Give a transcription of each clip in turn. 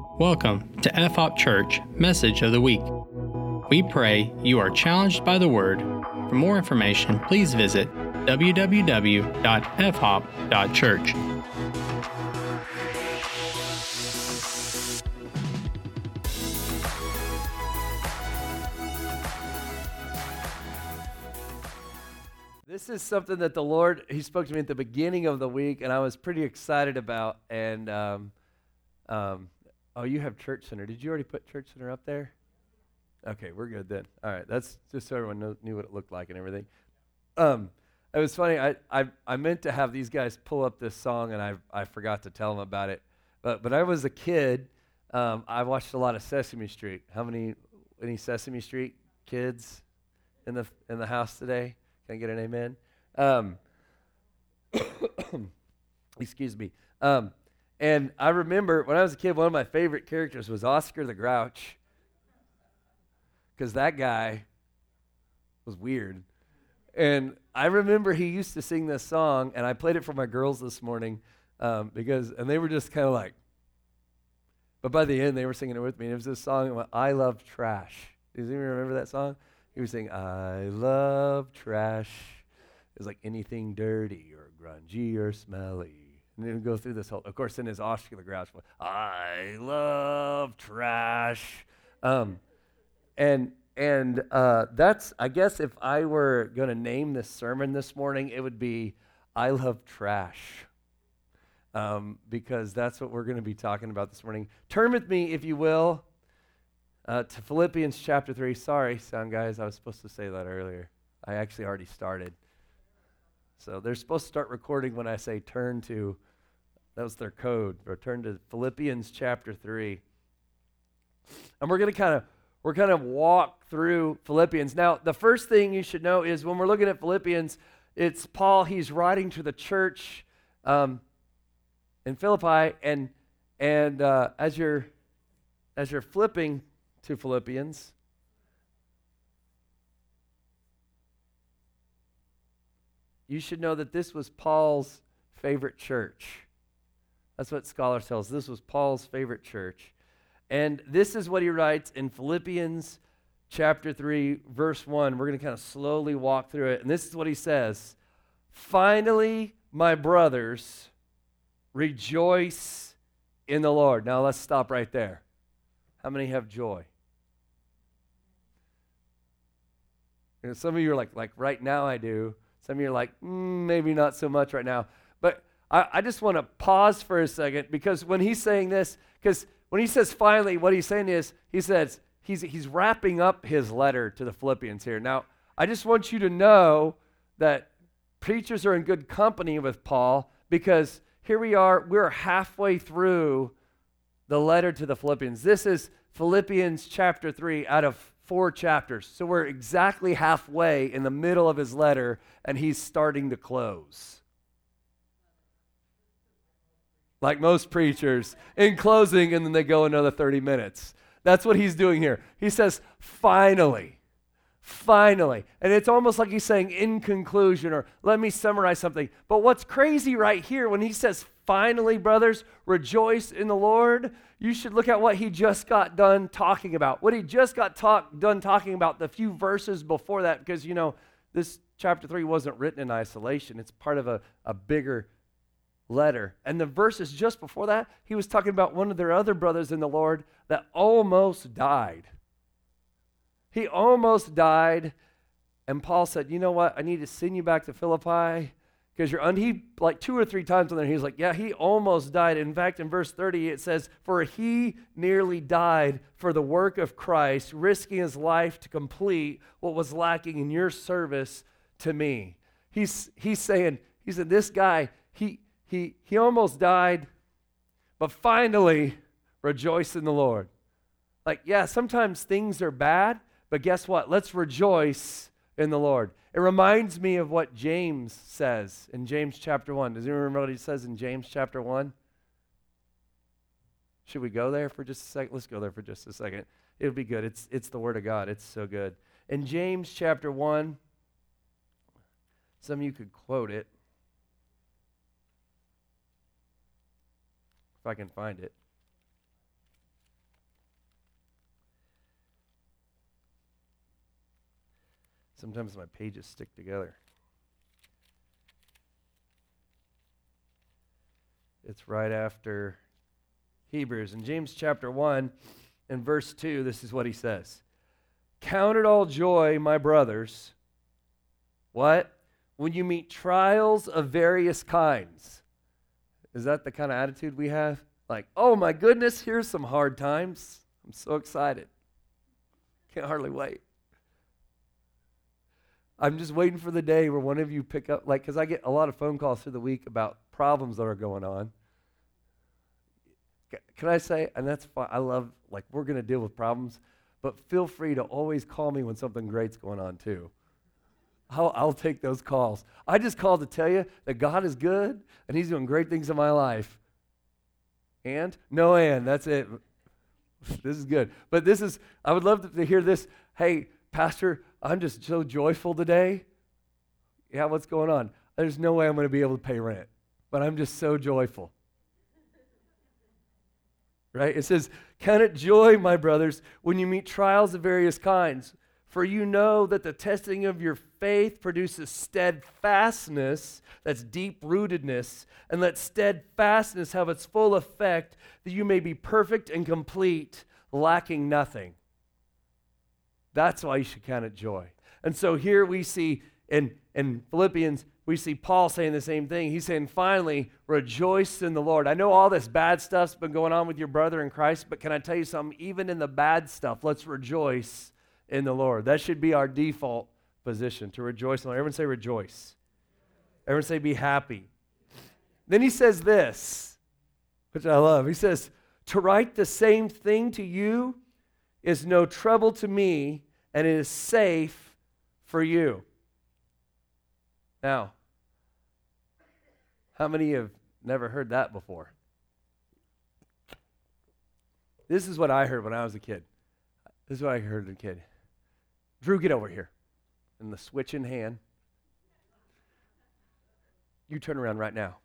Welcome to FHOP Church Message of the Week. We pray you are challenged by the Word. For more information, please visit www.fhop.church. This is something that the Lord, He spoke to me at the beginning of the week, and I was pretty excited about. And, um, um, oh, you have Church Center. Did you already put Church Center up there? Okay, we're good then. All right, that's just so everyone know, knew what it looked like and everything. Um, it was funny. I, I, I meant to have these guys pull up this song, and I, I forgot to tell them about it. But, but I was a kid. Um, I watched a lot of Sesame Street. How many, any Sesame Street kids in the, in the house today? Can I get an amen? Um, excuse me. Um, and I remember when I was a kid, one of my favorite characters was Oscar the Grouch. Because that guy was weird. And I remember he used to sing this song, and I played it for my girls this morning um, because, and they were just kind of like, but by the end, they were singing it with me. And it was this song, I Love Trash. Does anyone remember that song? He was saying, I love trash. It was like anything dirty or grungy or smelly. And then go through this whole, of course, in his Oscar Grouch, I love trash. Um, and and uh, that's, I guess, if I were going to name this sermon this morning, it would be I love trash. Um, because that's what we're going to be talking about this morning. Turn with me, if you will, uh, to Philippians chapter 3. Sorry, sound guys, I was supposed to say that earlier. I actually already started. So they're supposed to start recording when I say turn to, that was their code, Return to Philippians chapter 3. And we're going to kind of we're going to walk through Philippians. Now, the first thing you should know is when we're looking at Philippians, it's Paul, he's writing to the church um, in Philippi, and, and uh, as, you're, as you're flipping to Philippians. You should know that this was Paul's favorite church. That's what scholars tell us. This was Paul's favorite church. And this is what he writes in Philippians chapter 3, verse 1. We're going to kind of slowly walk through it. And this is what he says Finally, my brothers, rejoice in the Lord. Now let's stop right there. How many have joy? You know, some of you are like, like right now I do. Some of you are like, mm, maybe not so much right now. I, I just want to pause for a second because when he's saying this, because when he says finally, what he's saying is, he says, he's, he's wrapping up his letter to the Philippians here. Now, I just want you to know that preachers are in good company with Paul because here we are, we're halfway through the letter to the Philippians. This is Philippians chapter 3 out of four chapters. So we're exactly halfway in the middle of his letter, and he's starting to close. Like most preachers, in closing, and then they go another 30 minutes. That's what he's doing here. He says, finally. Finally. And it's almost like he's saying, in conclusion, or let me summarize something. But what's crazy right here when he says, finally, brothers, rejoice in the Lord, you should look at what he just got done talking about. What he just got talk, done talking about the few verses before that, because, you know, this chapter 3 wasn't written in isolation, it's part of a, a bigger letter. And the verses just before that, he was talking about one of their other brothers in the Lord that almost died. He almost died. And Paul said, You know what? I need to send you back to Philippi because you're, and he, like two or three times on there, he's like, Yeah, he almost died. In fact, in verse 30, it says, For he nearly died for the work of Christ, risking his life to complete what was lacking in your service to me. He's, he's saying, He said, This guy, he, he, he almost died, but finally rejoice in the Lord. Like, yeah, sometimes things are bad, but guess what? Let's rejoice in the Lord. It reminds me of what James says in James chapter 1. Does anyone remember what he says in James chapter 1? Should we go there for just a second? Let's go there for just a second. It would be good. It's, it's the Word of God. It's so good. In James chapter 1, some of you could quote it. if I can find it. Sometimes my pages stick together. It's right after Hebrews. In James chapter 1 and verse 2, this is what he says Count it all joy, my brothers. What? When you meet trials of various kinds is that the kind of attitude we have? Like, oh my goodness, here's some hard times. I'm so excited. Can't hardly wait. I'm just waiting for the day where one of you pick up, like, because I get a lot of phone calls through the week about problems that are going on. Can I say, and that's fine, I love, like, we're going to deal with problems, but feel free to always call me when something great's going on, too. I'll, I'll take those calls. I just called to tell you that God is good and He's doing great things in my life. And? No, and. That's it. This is good. But this is, I would love to hear this. Hey, Pastor, I'm just so joyful today. Yeah, what's going on? There's no way I'm going to be able to pay rent, but I'm just so joyful. right? It says, Count it joy, my brothers, when you meet trials of various kinds, for you know that the testing of your faith produces steadfastness, that's deep rootedness, and let steadfastness have its full effect, that you may be perfect and complete, lacking nothing. That's why you should count it joy. And so here we see in, in Philippians, we see Paul saying the same thing. He's saying, finally, rejoice in the Lord. I know all this bad stuff's been going on with your brother in Christ, but can I tell you something? Even in the bad stuff, let's rejoice in the Lord. That should be our default position to rejoice in the Lord. Everyone say rejoice. Everyone say be happy. Then he says this, which I love. He says, To write the same thing to you is no trouble to me, and it is safe for you. Now, how many have never heard that before? This is what I heard when I was a kid. This is what I heard as a kid. Drew, get over here. And the switch in hand. You turn around right now.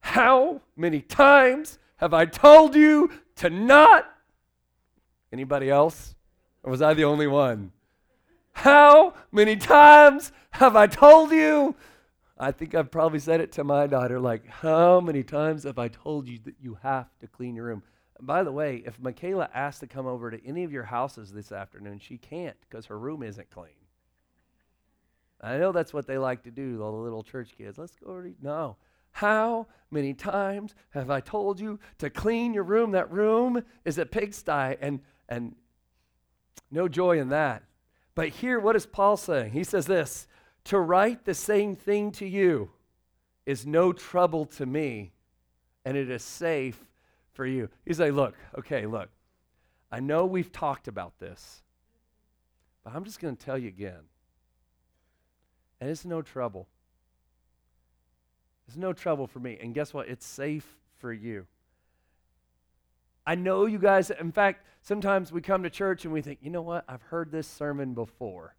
How many times have I told you to not? Anybody else? Or was I the only one? How many times have I told you? I think I've probably said it to my daughter like, How many times have I told you that you have to clean your room? By the way, if Michaela asks to come over to any of your houses this afternoon, she can't because her room isn't clean. I know that's what they like to do, all the little church kids. Let's go over to, no. How many times have I told you to clean your room? That room is a pigsty, and, and no joy in that. But here, what is Paul saying? He says this To write the same thing to you is no trouble to me, and it is safe for you. He's like, look, okay, look, I know we've talked about this, but I'm just going to tell you again. And it's no trouble. It's no trouble for me. And guess what? It's safe for you. I know you guys, in fact, sometimes we come to church and we think, you know what? I've heard this sermon before.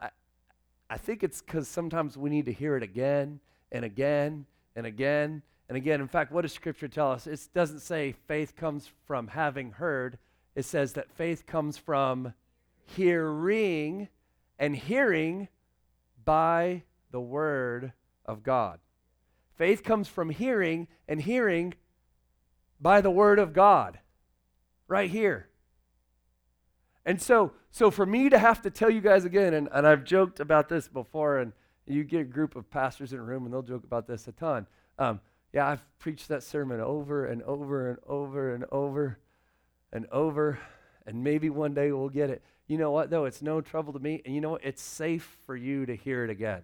I, I think it's because sometimes we need to hear it again and again and again and again, in fact, what does Scripture tell us? It doesn't say faith comes from having heard, it says that faith comes from hearing, and hearing by the Word of God. Faith comes from hearing, and hearing by the Word of God. Right here. And so, so for me to have to tell you guys again, and, and I've joked about this before, and you get a group of pastors in a room and they'll joke about this a ton. Um, yeah, I've preached that sermon over and over and over and over and over, and maybe one day we'll get it. You know what, though? It's no trouble to me, and you know what? It's safe for you to hear it again.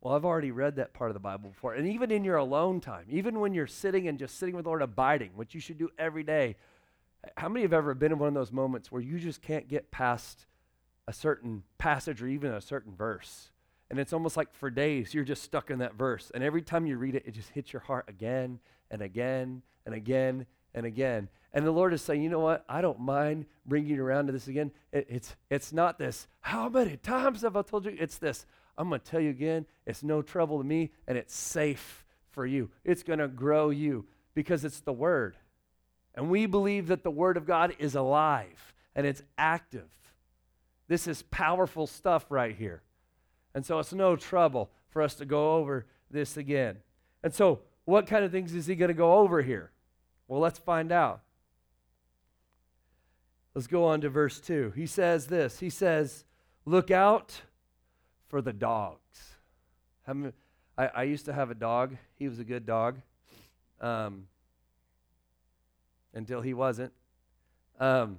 Well, I've already read that part of the Bible before. And even in your alone time, even when you're sitting and just sitting with the Lord abiding, which you should do every day, how many have ever been in one of those moments where you just can't get past a certain passage or even a certain verse? And it's almost like for days you're just stuck in that verse. And every time you read it, it just hits your heart again and again and again and again. And the Lord is saying, you know what? I don't mind bringing you around to this again. It, it's, it's not this, how many times have I told you? It's this, I'm going to tell you again. It's no trouble to me and it's safe for you. It's going to grow you because it's the Word. And we believe that the Word of God is alive and it's active. This is powerful stuff right here. And so it's no trouble for us to go over this again. And so, what kind of things is he going to go over here? Well, let's find out. Let's go on to verse 2. He says this He says, Look out for the dogs. I, I used to have a dog. He was a good dog um, until he wasn't. Um,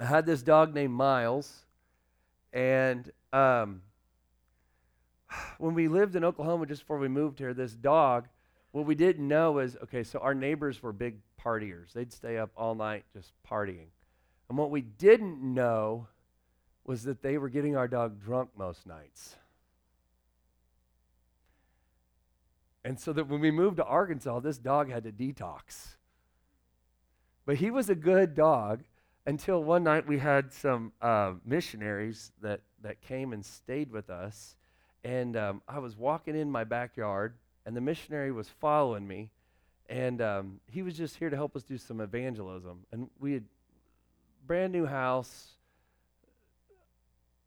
I had this dog named Miles, and um, when we lived in Oklahoma just before we moved here, this dog, what we didn't know is okay, so our neighbors were big partiers. They'd stay up all night just partying. And what we didn't know was that they were getting our dog drunk most nights. And so that when we moved to Arkansas, this dog had to detox. But he was a good dog until one night we had some uh, missionaries that, that came and stayed with us. And um, I was walking in my backyard, and the missionary was following me. And um, he was just here to help us do some evangelism. And we had brand new house.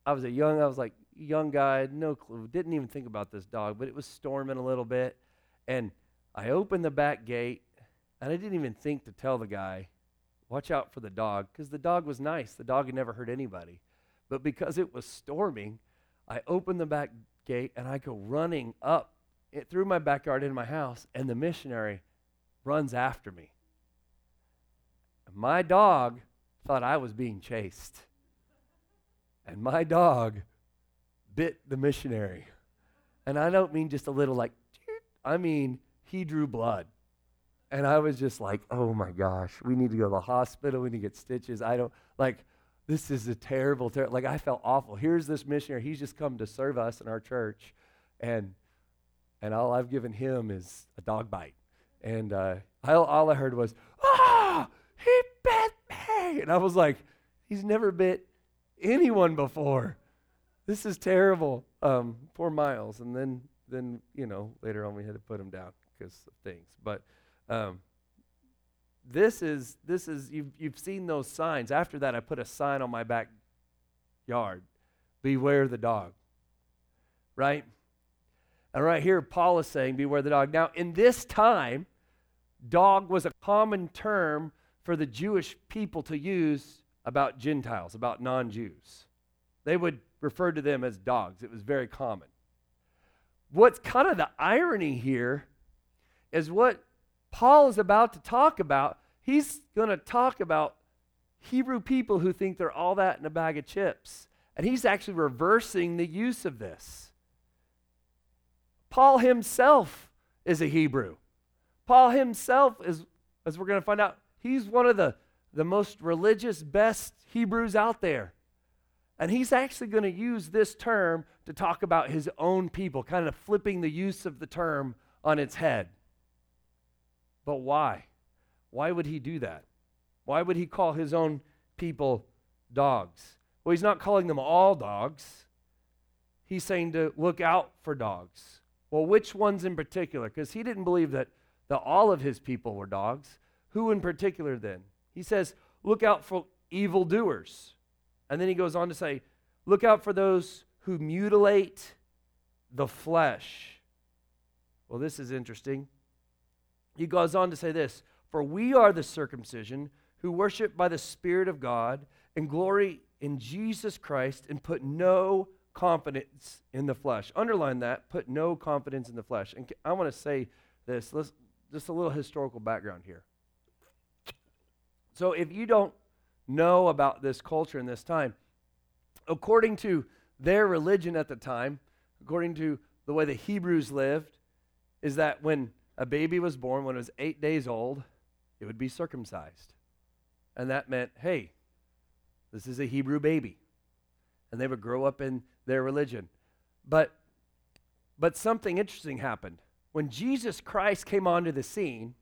I was a young, I was like young guy, no clue, didn't even think about this dog, but it was storming a little bit. And I opened the back gate, and I didn't even think to tell the guy, watch out for the dog, because the dog was nice. The dog had never hurt anybody. But because it was storming, I opened the back gate and I go running up it, through my backyard into my house, and the missionary runs after me. My dog thought I was being chased. And my dog bit the missionary. And I don't mean just a little like, I mean, he drew blood. And I was just like, oh my gosh, we need to go to the hospital. We need to get stitches. I don't, like, this is a terrible, terrible, like, I felt awful. Here's this missionary. He's just come to serve us in our church. And, and all I've given him is a dog bite. And uh, all I heard was, ah, he bit me. And I was like, he's never bit anyone before. This is terrible. Um, poor Miles. And then, then, you know, later on we had to put him down because of things. But, um, this is this is you've, you've seen those signs. After that i put a sign on my backyard. Beware the dog. Right? And right here paul is saying beware the dog. Now in this time dog was a common term for the jewish people to use about gentiles about non-jews. They would refer to them as dogs. It was very common. What's kind of the irony here is what Paul is about to talk about, he's going to talk about Hebrew people who think they're all that in a bag of chips. And he's actually reversing the use of this. Paul himself is a Hebrew. Paul himself is, as we're going to find out, he's one of the, the most religious, best Hebrews out there. And he's actually going to use this term to talk about his own people, kind of flipping the use of the term on its head. But why? Why would he do that? Why would he call his own people dogs? Well, he's not calling them all dogs. He's saying to look out for dogs. Well, which ones in particular? Because he didn't believe that, that all of his people were dogs. Who in particular then? He says, look out for evildoers. And then he goes on to say, look out for those who mutilate the flesh. Well, this is interesting. He goes on to say this For we are the circumcision who worship by the Spirit of God and glory in Jesus Christ and put no confidence in the flesh. Underline that, put no confidence in the flesh. And I want to say this, let's, just a little historical background here. So if you don't know about this culture in this time, according to their religion at the time, according to the way the Hebrews lived, is that when a baby was born when it was eight days old, it would be circumcised. And that meant, hey, this is a Hebrew baby. And they would grow up in their religion. But, but something interesting happened. When Jesus Christ came onto the scene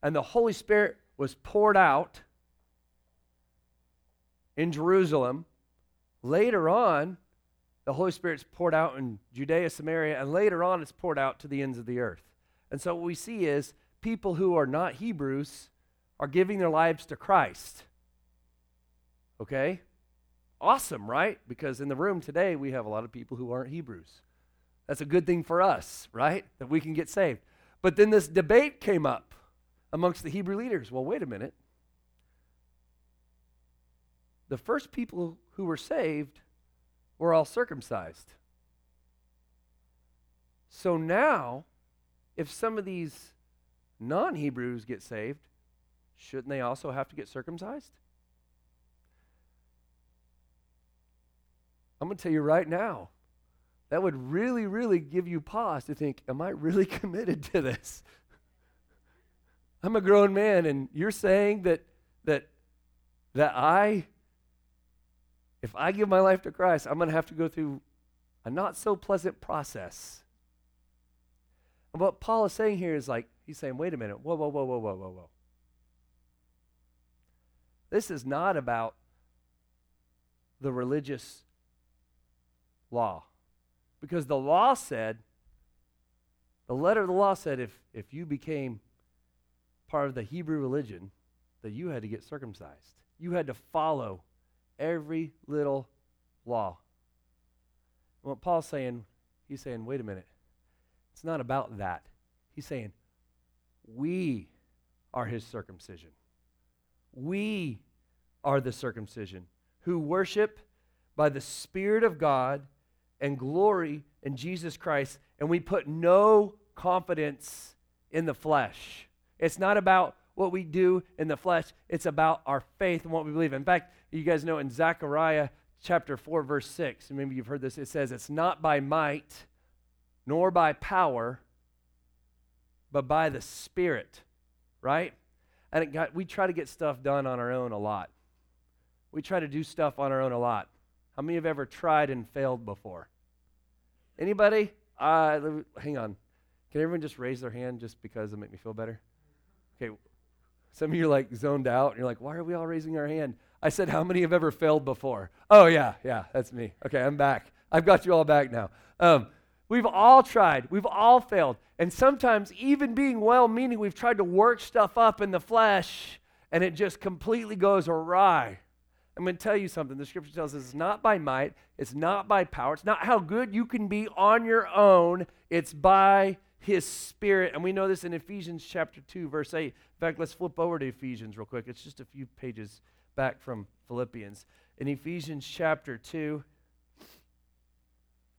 and the Holy Spirit was poured out in Jerusalem, later on, the Holy Spirit's poured out in Judea, Samaria, and later on it's poured out to the ends of the earth. And so what we see is people who are not Hebrews are giving their lives to Christ. Okay? Awesome, right? Because in the room today, we have a lot of people who aren't Hebrews. That's a good thing for us, right? That we can get saved. But then this debate came up amongst the Hebrew leaders. Well, wait a minute. The first people who were saved were all circumcised. So now, if some of these non Hebrews get saved, shouldn't they also have to get circumcised? I'm going to tell you right now, that would really, really give you pause to think, am I really committed to this? I'm a grown man, and you're saying that that that I, if I give my life to Christ, I'm going to have to go through a not so pleasant process. What Paul is saying here is like, he's saying, wait a minute, whoa, whoa, whoa, whoa, whoa, whoa, whoa. This is not about the religious law. Because the law said, the letter of the law said, if, if you became part of the Hebrew religion, that you had to get circumcised. You had to follow every little law. And what Paul's saying, he's saying, wait a minute. It's not about that. He's saying, we are his circumcision. We are the circumcision who worship by the Spirit of God and glory in Jesus Christ, and we put no confidence in the flesh. It's not about what we do in the flesh, it's about our faith and what we believe. In fact, you guys know in Zechariah chapter 4, verse 6, and maybe you've heard this, it says, It's not by might nor by power, but by the Spirit, right? And got, we try to get stuff done on our own a lot. We try to do stuff on our own a lot. How many have ever tried and failed before? Anybody? Uh, hang on. Can everyone just raise their hand just because it'll make me feel better? Okay. Some of you are like zoned out and you're like, why are we all raising our hand? I said, how many have ever failed before? Oh, yeah, yeah, that's me. Okay, I'm back. I've got you all back now. Um, we've all tried, we've all failed. And sometimes, even being well meaning, we've tried to work stuff up in the flesh and it just completely goes awry. I'm going to tell you something. The scripture tells us it's not by might, it's not by power, it's not how good you can be on your own, it's by his spirit. And we know this in Ephesians chapter 2, verse 8. In fact, let's flip over to Ephesians real quick. It's just a few pages back from Philippians. In Ephesians chapter 2,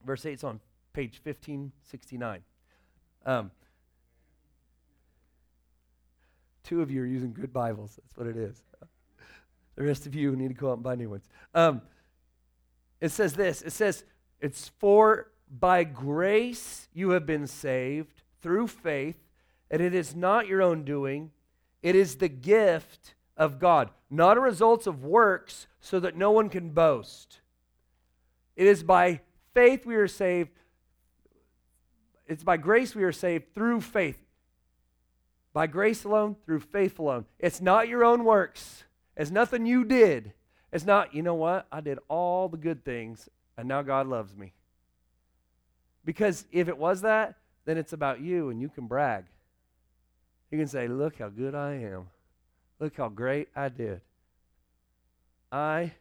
verse 8, it's on page 1569. Um, two of you are using good Bibles. That's what it is. The rest of you need to go out and buy new ones. Um, it says this it says, It's for by grace you have been saved through faith, and it is not your own doing, it is the gift of God, not a result of works, so that no one can boast. It is by faith we are saved. It's by grace we are saved through faith. By grace alone, through faith alone. It's not your own works. It's nothing you did. It's not, you know what? I did all the good things and now God loves me. Because if it was that, then it's about you and you can brag. You can say, Look how good I am. Look how great I did. I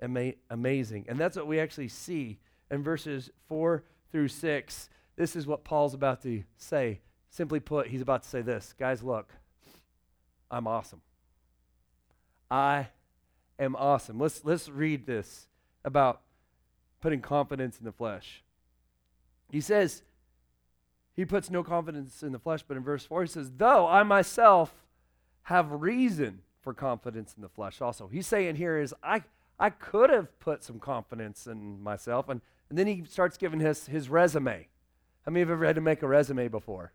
am amazing. And that's what we actually see in verses 4 through 6. This is what Paul's about to say. Simply put, he's about to say this Guys, look, I'm awesome. I am awesome. Let's, let's read this about putting confidence in the flesh. He says, he puts no confidence in the flesh, but in verse 4, he says, Though I myself have reason for confidence in the flesh also. He's saying here is, I, I could have put some confidence in myself. And, and then he starts giving his, his resume. How many of you have ever had to make a resume before?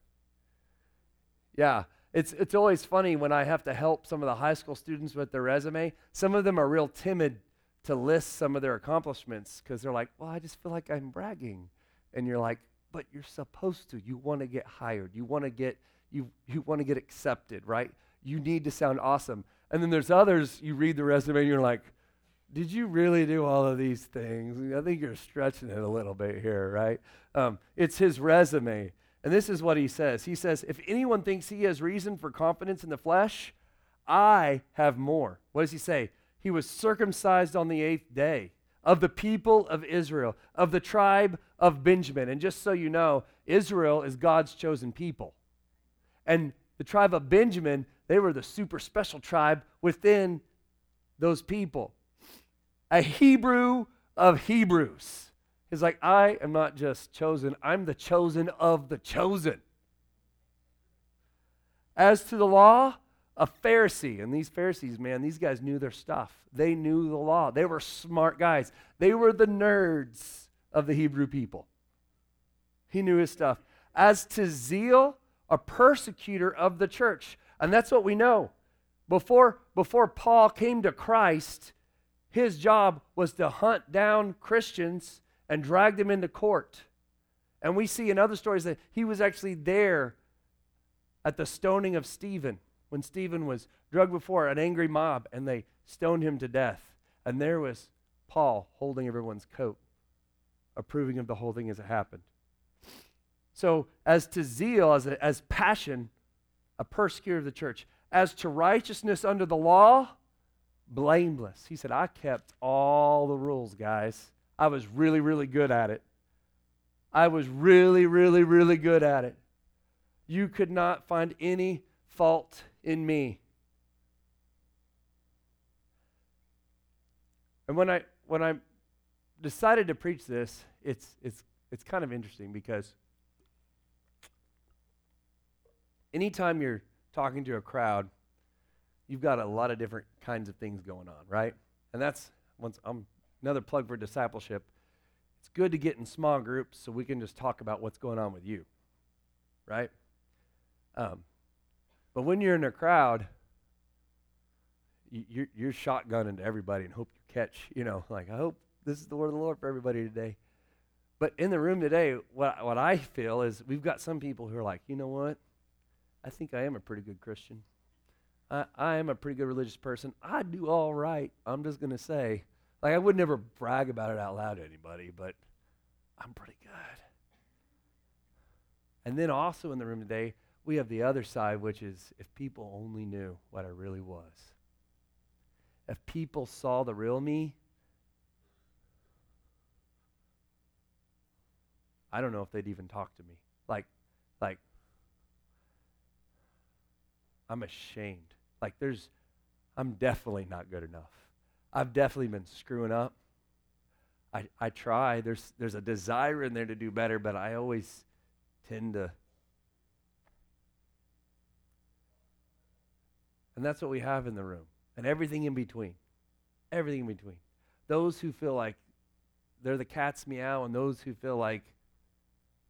Yeah. It's, it's always funny when I have to help some of the high school students with their resume. Some of them are real timid to list some of their accomplishments because they're like, well, I just feel like I'm bragging. And you're like, but you're supposed to. You want to get hired. You want to get you you want to get accepted, right? You need to sound awesome. And then there's others you read the resume and you're like, did you really do all of these things? I think you're stretching it a little bit here, right? Um, it's his resume. And this is what he says He says, If anyone thinks he has reason for confidence in the flesh, I have more. What does he say? He was circumcised on the eighth day of the people of Israel, of the tribe of Benjamin. And just so you know, Israel is God's chosen people. And the tribe of Benjamin, they were the super special tribe within those people. A Hebrew of Hebrews. He's like, I am not just chosen, I'm the chosen of the chosen. As to the law, a Pharisee. And these Pharisees, man, these guys knew their stuff. They knew the law. They were smart guys. They were the nerds of the Hebrew people. He knew his stuff. As to zeal, a persecutor of the church. And that's what we know. Before, before Paul came to Christ, his job was to hunt down Christians and drag them into court. And we see in other stories that he was actually there at the stoning of Stephen when Stephen was drugged before an angry mob and they stoned him to death. And there was Paul holding everyone's coat, approving of the whole thing as it happened. So, as to zeal, as, a, as passion, a persecutor of the church. As to righteousness under the law, blameless. He said, I kept all the rules, guys. I was really, really good at it. I was really, really, really good at it. You could not find any fault in me. And when I when I decided to preach this, it's it's it's kind of interesting because anytime you're talking to a crowd, you've got a lot of different kinds of things going on, right? And that's once I'm another plug for discipleship. It's good to get in small groups so we can just talk about what's going on with you, right? Um, but when you're in a crowd, you're, you're shotgunning to everybody and hope you catch, you know, like, I hope this is the word of the Lord for everybody today. But in the room today, what, what I feel is we've got some people who are like, you know what? I think I am a pretty good Christian. I, am a pretty good religious person. I do all right. I'm just going to say, like, I would never brag about it out loud to anybody, but I'm pretty good. And then also in the room today, we have the other side, which is if people only knew what I really was. If people saw the real me, I don't know if they'd even talk to me. Like, like, I'm ashamed. Like, there's, I'm definitely not good enough. I've definitely been screwing up. I, I try. There's, there's a desire in there to do better, but I always tend to And that's what we have in the room. And everything in between. Everything in between. Those who feel like they're the cat's meow and those who feel like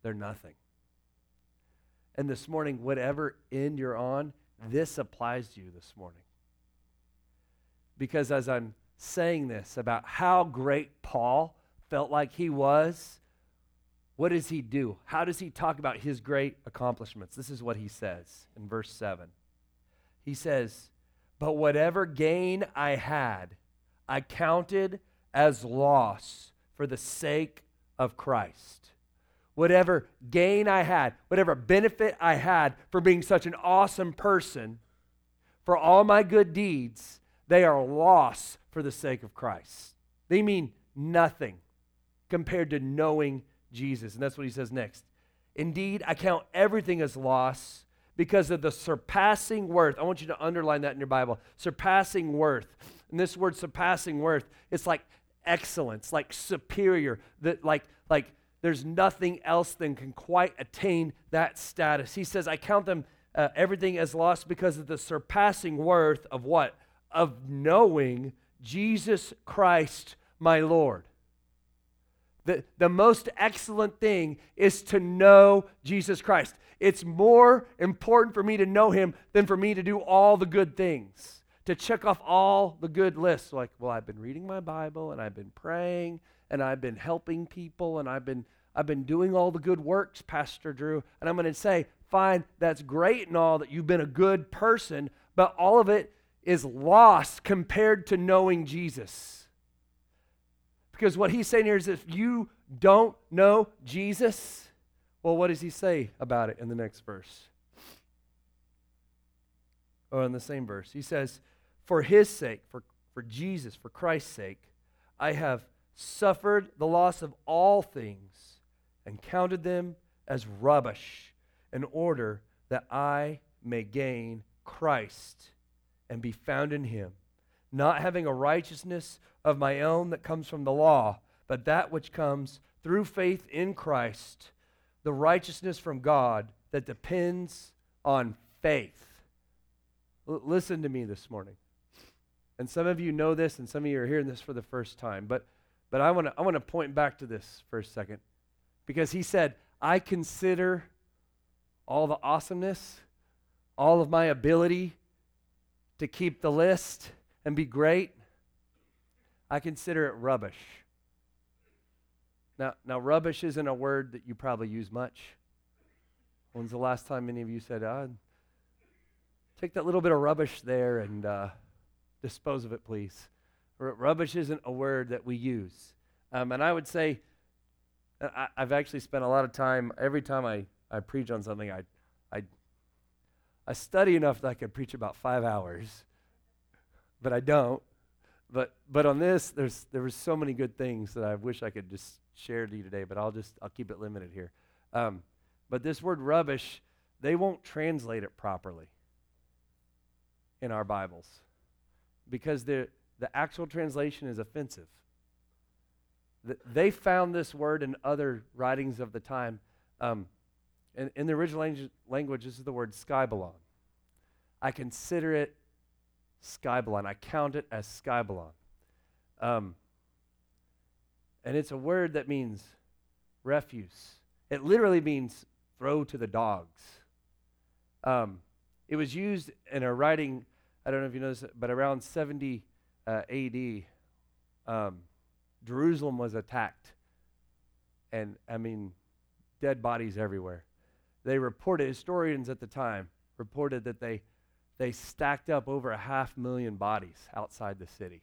they're nothing. And this morning, whatever end you're on, this applies to you this morning. Because as I'm saying this about how great Paul felt like he was, what does he do? How does he talk about his great accomplishments? This is what he says in verse 7. He says, But whatever gain I had, I counted as loss for the sake of Christ. Whatever gain I had, whatever benefit I had for being such an awesome person, for all my good deeds, they are loss for the sake of Christ. They mean nothing compared to knowing Jesus. And that's what he says next. Indeed, I count everything as loss because of the surpassing worth. I want you to underline that in your Bible. Surpassing worth. And this word surpassing worth, it's like excellence, like superior, that like like there's nothing else that can quite attain that status. He says, I count them uh, everything as lost because of the surpassing worth of what? Of knowing Jesus Christ, my Lord. The, the most excellent thing is to know Jesus Christ. It's more important for me to know him than for me to do all the good things, to check off all the good lists. Like, well, I've been reading my Bible and I've been praying and I've been helping people and I've been I've been doing all the good works, Pastor Drew. And I'm going to say, fine, that's great and all that you've been a good person, but all of it is lost compared to knowing Jesus. Because what he's saying here is if you don't know Jesus, well, what does he say about it in the next verse? Or in the same verse. He says, For his sake, for, for Jesus, for Christ's sake, I have suffered the loss of all things and counted them as rubbish in order that I may gain Christ and be found in him, not having a righteousness of my own that comes from the law, but that which comes through faith in Christ, the righteousness from God that depends on faith. L- listen to me this morning. And some of you know this, and some of you are hearing this for the first time. But, but I want to I wanna point back to this for a second. Because he said, I consider all the awesomeness, all of my ability to keep the list and be great. I consider it rubbish. Now, now, rubbish isn't a word that you probably use much. When's the last time any of you said, oh, take that little bit of rubbish there and uh, dispose of it, please? R- rubbish isn't a word that we use. Um, and I would say, I, have actually spent a lot of time, every time I, I preach on something, I, I, I study enough that I could preach about five hours, but I don't. But, but on this, there's, there were so many good things that I wish I could just share to you today, but I'll just, I'll keep it limited here. Um, but this word rubbish, they won't translate it properly in our Bibles because the, the actual translation is offensive. They found this word in other writings of the time. Um, in, in, the original language, language, this is the word skybalon. I consider it skybalon. I count it as skybalon. Um, and it's a word that means refuse. It literally means throw to the dogs. Um, it was used in a writing, I don't know if you know this, but around 70 uh, AD, um, Jerusalem was attacked. And, I mean, dead bodies everywhere. They reported, historians at the time reported that they, they stacked up over a half million bodies outside the city.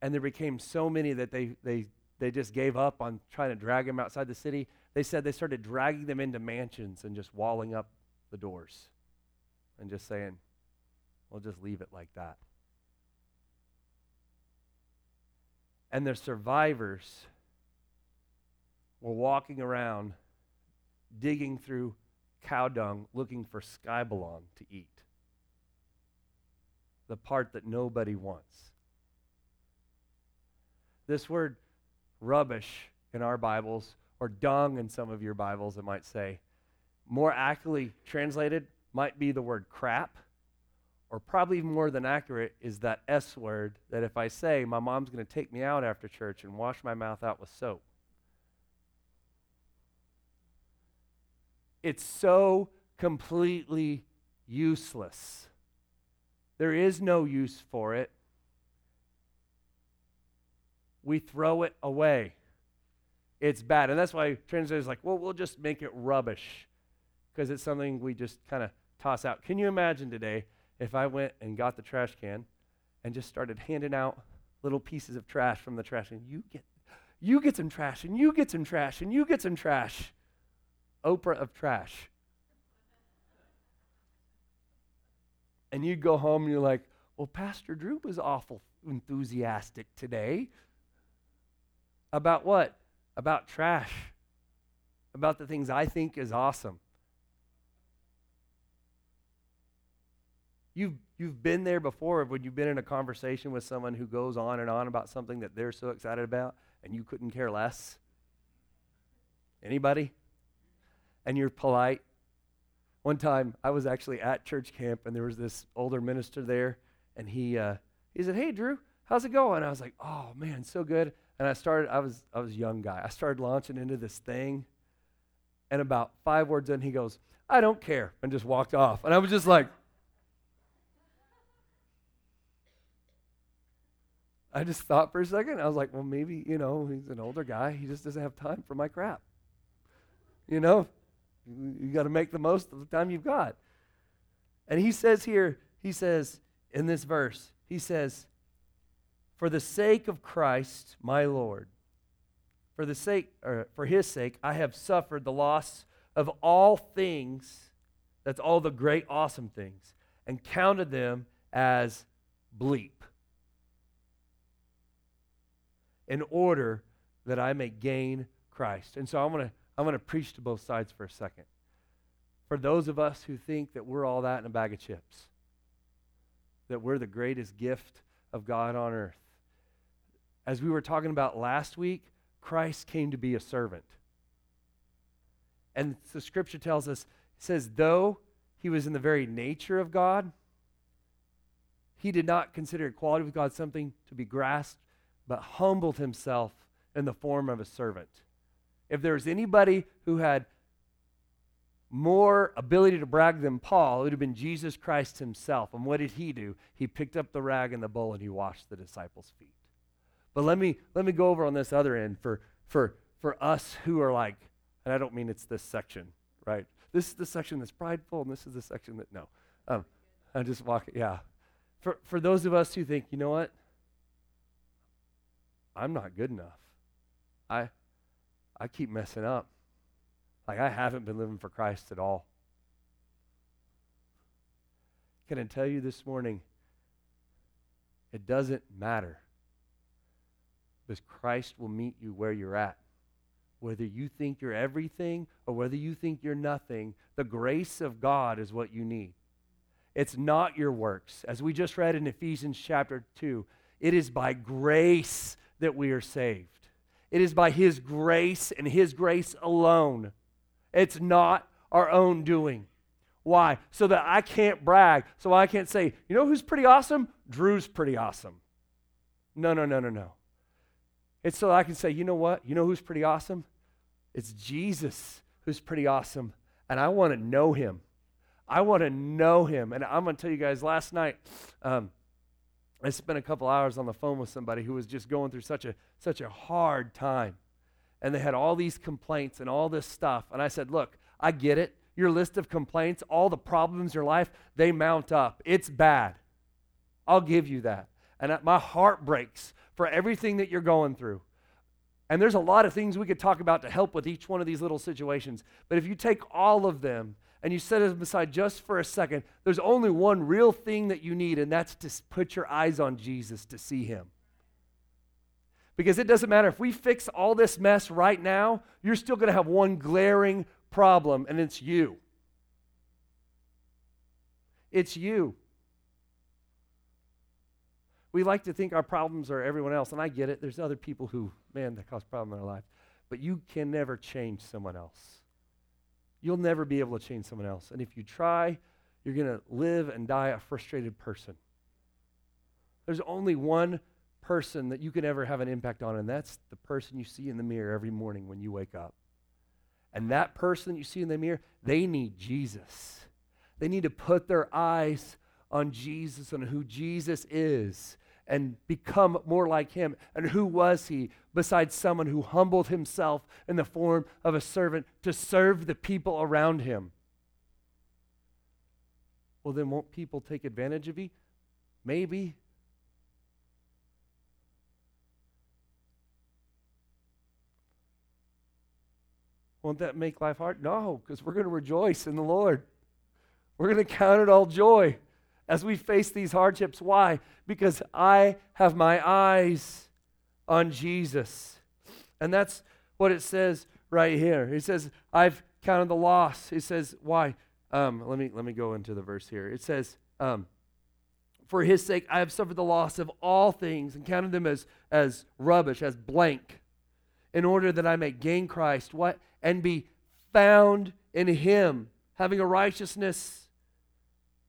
And there became so many that they, they they just gave up on trying to drag them outside the city. They said they started dragging them into mansions and just walling up the doors and just saying, we'll just leave it like that. And the survivors were walking around digging through cow dung looking for skybalon to eat. The part that nobody wants. This word rubbish in our Bibles, or dung in some of your Bibles, it might say. More accurately translated might be the word crap, or probably more than accurate is that S word that if I say, my mom's going to take me out after church and wash my mouth out with soap. It's so completely useless. There is no use for it we throw it away. It's bad. And that's why translators like, well, we'll just make it rubbish because it's something we just kind of toss out. Can you imagine today if I went and got the trash can and just started handing out little pieces of trash from the trash and you get you get some trash and you get some trash and you get some trash. Oprah of trash. And you'd go home and you're like, well, Pastor Drew was awful enthusiastic today. About what? About trash. About the things I think is awesome. You've, you've been there before when you've been in a conversation with someone who goes on and on about something that they're so excited about and you couldn't care less. Anybody? And you're polite. One time I was actually at church camp and there was this older minister there and he, uh, he said, Hey, Drew, how's it going? I was like, Oh, man, so good. And I started, I was, I was a young guy. I started launching into this thing. And about five words in, he goes, I don't care, and just walked off. And I was just like, I just thought for a second. I was like, well, maybe, you know, he's an older guy. He just doesn't have time for my crap. You know, you got to make the most of the time you've got. And he says here, he says in this verse, he says, for the sake of Christ, my Lord, for the sake or for his sake, I have suffered the loss of all things, that's all the great awesome things, and counted them as bleep in order that I may gain Christ. And so I'm going to I'm going to preach to both sides for a second. For those of us who think that we're all that in a bag of chips, that we're the greatest gift of God on earth. As we were talking about last week, Christ came to be a servant. And the scripture tells us, it says, though he was in the very nature of God, he did not consider equality with God something to be grasped, but humbled himself in the form of a servant. If there was anybody who had more ability to brag than Paul, it would have been Jesus Christ himself. And what did he do? He picked up the rag and the bowl and he washed the disciples' feet. But let me let me go over on this other end for for for us who are like, and I don't mean it's this section, right? This is the section that's prideful, and this is the section that no. Um, I just walking. yeah. For for those of us who think, you know what? I'm not good enough. I I keep messing up. Like I haven't been living for Christ at all. Can I tell you this morning? It doesn't matter. Because Christ will meet you where you're at. Whether you think you're everything or whether you think you're nothing, the grace of God is what you need. It's not your works. As we just read in Ephesians chapter 2, it is by grace that we are saved. It is by His grace and His grace alone. It's not our own doing. Why? So that I can't brag. So I can't say, you know who's pretty awesome? Drew's pretty awesome. No, no, no, no, no. It's so I can say, you know what? You know who's pretty awesome? It's Jesus who's pretty awesome. And I want to know him. I want to know him. And I'm going to tell you guys, last night, um, I spent a couple hours on the phone with somebody who was just going through such a, such a hard time. And they had all these complaints and all this stuff. And I said, Look, I get it. Your list of complaints, all the problems in your life, they mount up. It's bad. I'll give you that. And my heart breaks for everything that you're going through. And there's a lot of things we could talk about to help with each one of these little situations. But if you take all of them and you set them aside just for a second, there's only one real thing that you need, and that's to put your eyes on Jesus to see him. Because it doesn't matter if we fix all this mess right now, you're still going to have one glaring problem, and it's you. It's you. We like to think our problems are everyone else, and I get it. There's other people who, man, that cause problems in their life. But you can never change someone else. You'll never be able to change someone else. And if you try, you're going to live and die a frustrated person. There's only one person that you can ever have an impact on, and that's the person you see in the mirror every morning when you wake up. And that person you see in the mirror, they need Jesus. They need to put their eyes on Jesus and who Jesus is and become more like him. And who was he besides someone who humbled himself in the form of a servant to serve the people around him? Well, then won't people take advantage of you? Maybe. Won't that make life hard? No, because we're going to rejoice in the Lord. We're going to count it all joy as we face these hardships. Why? Because I have my eyes on Jesus. And that's what it says right here. He says, I've counted the loss. He says, why? Um, let, me, let me go into the verse here. It says, um, For his sake, I have suffered the loss of all things and counted them as, as rubbish, as blank, in order that I may gain Christ. What? And be found in him, having a righteousness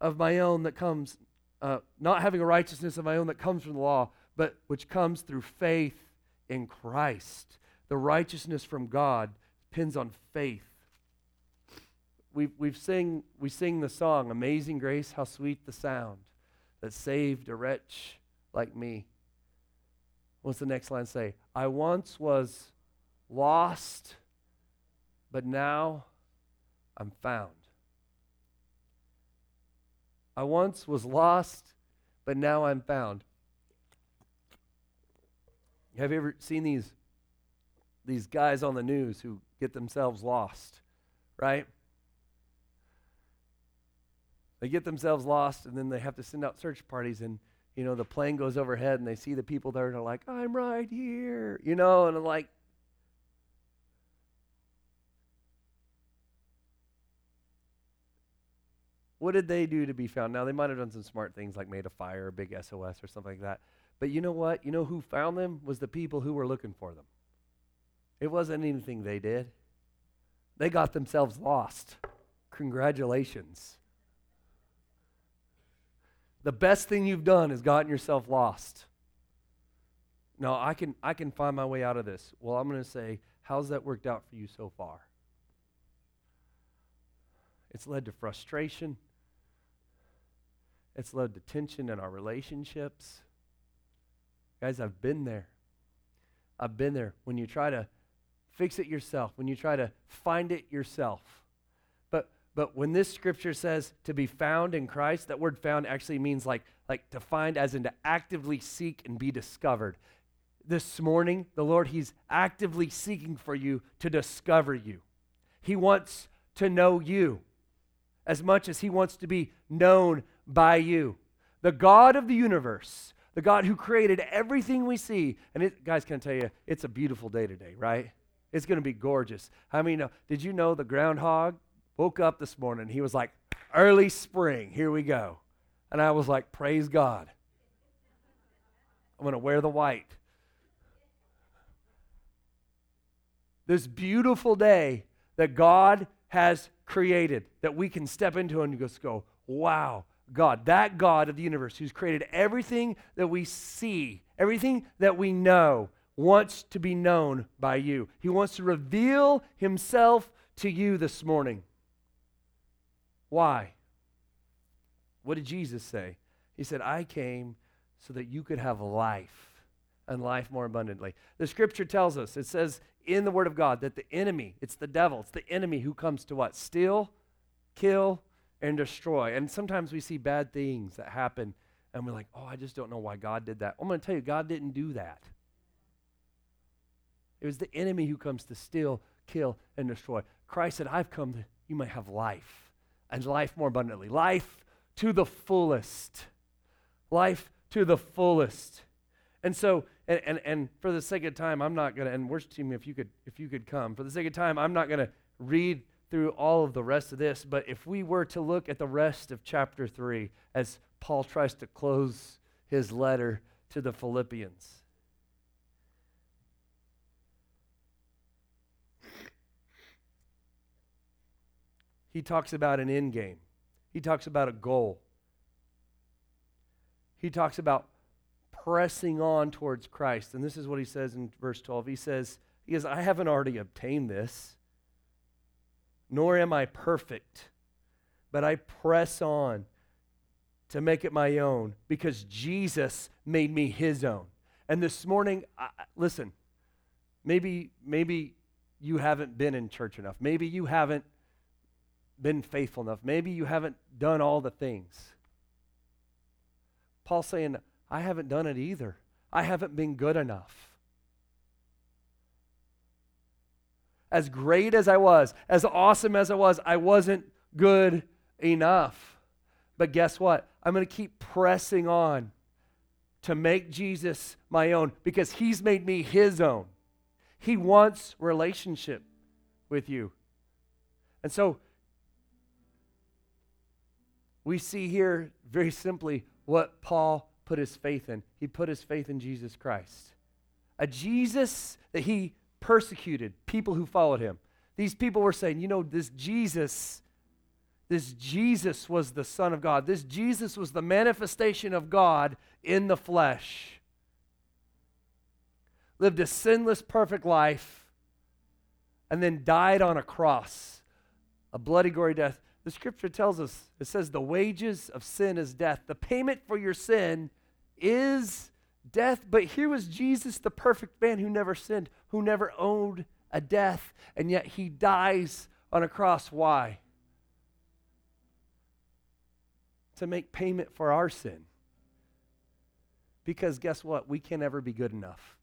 of my own that comes, uh, not having a righteousness of my own that comes from the law, but which comes through faith in Christ. The righteousness from God depends on faith. We've, we've sing, we sing the song, Amazing Grace, how sweet the sound that saved a wretch like me. What's the next line say? I once was lost, but now I'm found. I once was lost, but now I'm found. Have you ever seen these, these guys on the news who get themselves lost, right? They get themselves lost, and then they have to send out search parties, and you know the plane goes overhead, and they see the people there, and they're like, "I'm right here," you know, and I'm like, What did they do to be found? Now, they might have done some smart things like made a fire, a big SOS, or something like that. But you know what? You know who found them? Was the people who were looking for them. It wasn't anything they did, they got themselves lost. Congratulations. The best thing you've done is gotten yourself lost. No, I can, I can find my way out of this. Well, I'm going to say, how's that worked out for you so far? It's led to frustration. It's led to tension in our relationships. Guys, I've been there. I've been there when you try to fix it yourself, when you try to find it yourself. But but when this scripture says to be found in Christ, that word found actually means like like to find as in to actively seek and be discovered. This morning, the Lord he's actively seeking for you to discover you. He wants to know you as much as he wants to be known by you. The God of the universe, the God who created everything we see. And it, guys, can I tell you, it's a beautiful day today, right? It's going to be gorgeous. I mean, did you know the groundhog woke up this morning? He was like, early spring, here we go. And I was like, praise God. I'm going to wear the white. This beautiful day that God has created that we can step into and just go, wow, God, that God of the universe who's created everything that we see, everything that we know, wants to be known by you. He wants to reveal himself to you this morning. Why? What did Jesus say? He said, I came so that you could have life and life more abundantly. The scripture tells us, it says in the Word of God, that the enemy, it's the devil, it's the enemy who comes to what? Steal, kill, and destroy. And sometimes we see bad things that happen and we're like, oh, I just don't know why God did that. I'm going to tell you, God didn't do that. It was the enemy who comes to steal, kill, and destroy. Christ said, I've come that you might have life and life more abundantly. Life to the fullest. Life to the fullest. And so, and, and, and for the sake of time, I'm not going to, and worship team, if you could, if you could come, for the sake of time, I'm not going to read through all of the rest of this, but if we were to look at the rest of chapter 3 as Paul tries to close his letter to the Philippians, he talks about an end game, he talks about a goal, he talks about pressing on towards Christ. And this is what he says in verse 12. He says, he says, I haven't already obtained this nor am I perfect, but I press on to make it my own because Jesus made me his own. And this morning, I, listen, maybe maybe you haven't been in church enough. Maybe you haven't been faithful enough. Maybe you haven't done all the things. Paul's saying, I haven't done it either. I haven't been good enough. As great as I was, as awesome as I was, I wasn't good enough. But guess what? I'm going to keep pressing on to make Jesus my own because he's made me his own. He wants relationship with you. And so we see here very simply what Paul put his faith in. He put his faith in Jesus Christ. A Jesus that he persecuted people who followed him. These people were saying, you know, this Jesus, this Jesus was the Son of God. This Jesus was the manifestation of God in the flesh. Lived a sinless, perfect life, and then died on a cross, a bloody, gory death. The scripture tells us, it says, the wages of sin is death. The payment for your sin is death. But here was Jesus, the perfect man who never sinned, who never owed a death, and yet he dies on a cross. Why? To make payment for our sin. Because guess what? We can never be good enough.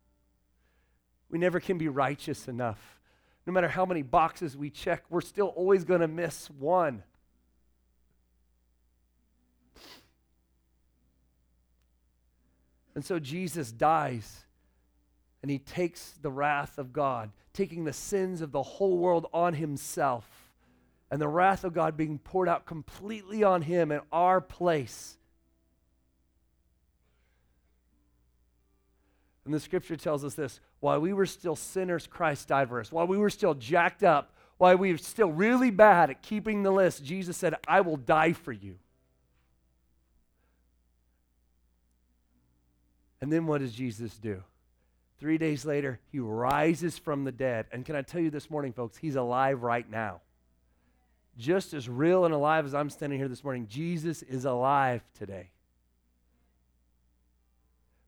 We never can be righteous enough. No matter how many boxes we check, we're still always going to miss one. And so Jesus dies and he takes the wrath of God, taking the sins of the whole world on himself, and the wrath of God being poured out completely on him in our place. And the scripture tells us this while we were still sinners, Christ died for us. While we were still jacked up, while we were still really bad at keeping the list, Jesus said, I will die for you. And then what does Jesus do? Three days later, he rises from the dead. And can I tell you this morning, folks, he's alive right now. Just as real and alive as I'm standing here this morning, Jesus is alive today.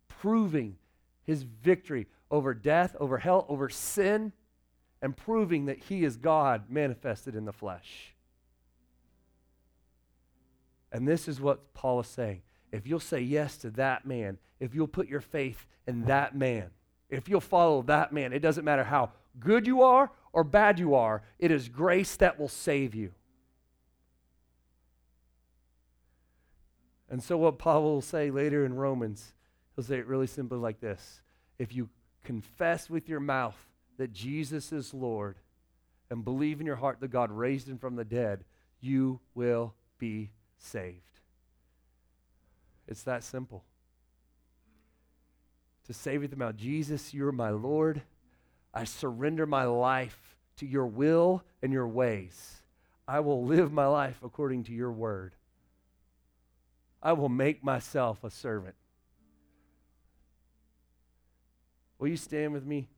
Proving his victory over death, over hell, over sin, and proving that he is God manifested in the flesh. And this is what Paul is saying. If you'll say yes to that man, if you'll put your faith in that man, if you'll follow that man, it doesn't matter how good you are or bad you are, it is grace that will save you. And so, what Paul will say later in Romans, he'll say it really simply like this If you confess with your mouth that Jesus is Lord and believe in your heart that God raised him from the dead, you will be saved. It's that simple to say with the mouth, Jesus, you're my Lord. I surrender my life to your will and your ways. I will live my life according to your word. I will make myself a servant. Will you stand with me?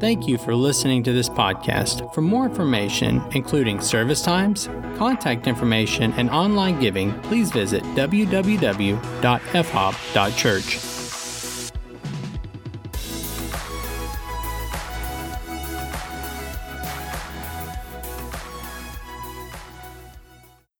Thank you for listening to this podcast. For more information, including service times, contact information, and online giving, please visit www.fhop.church.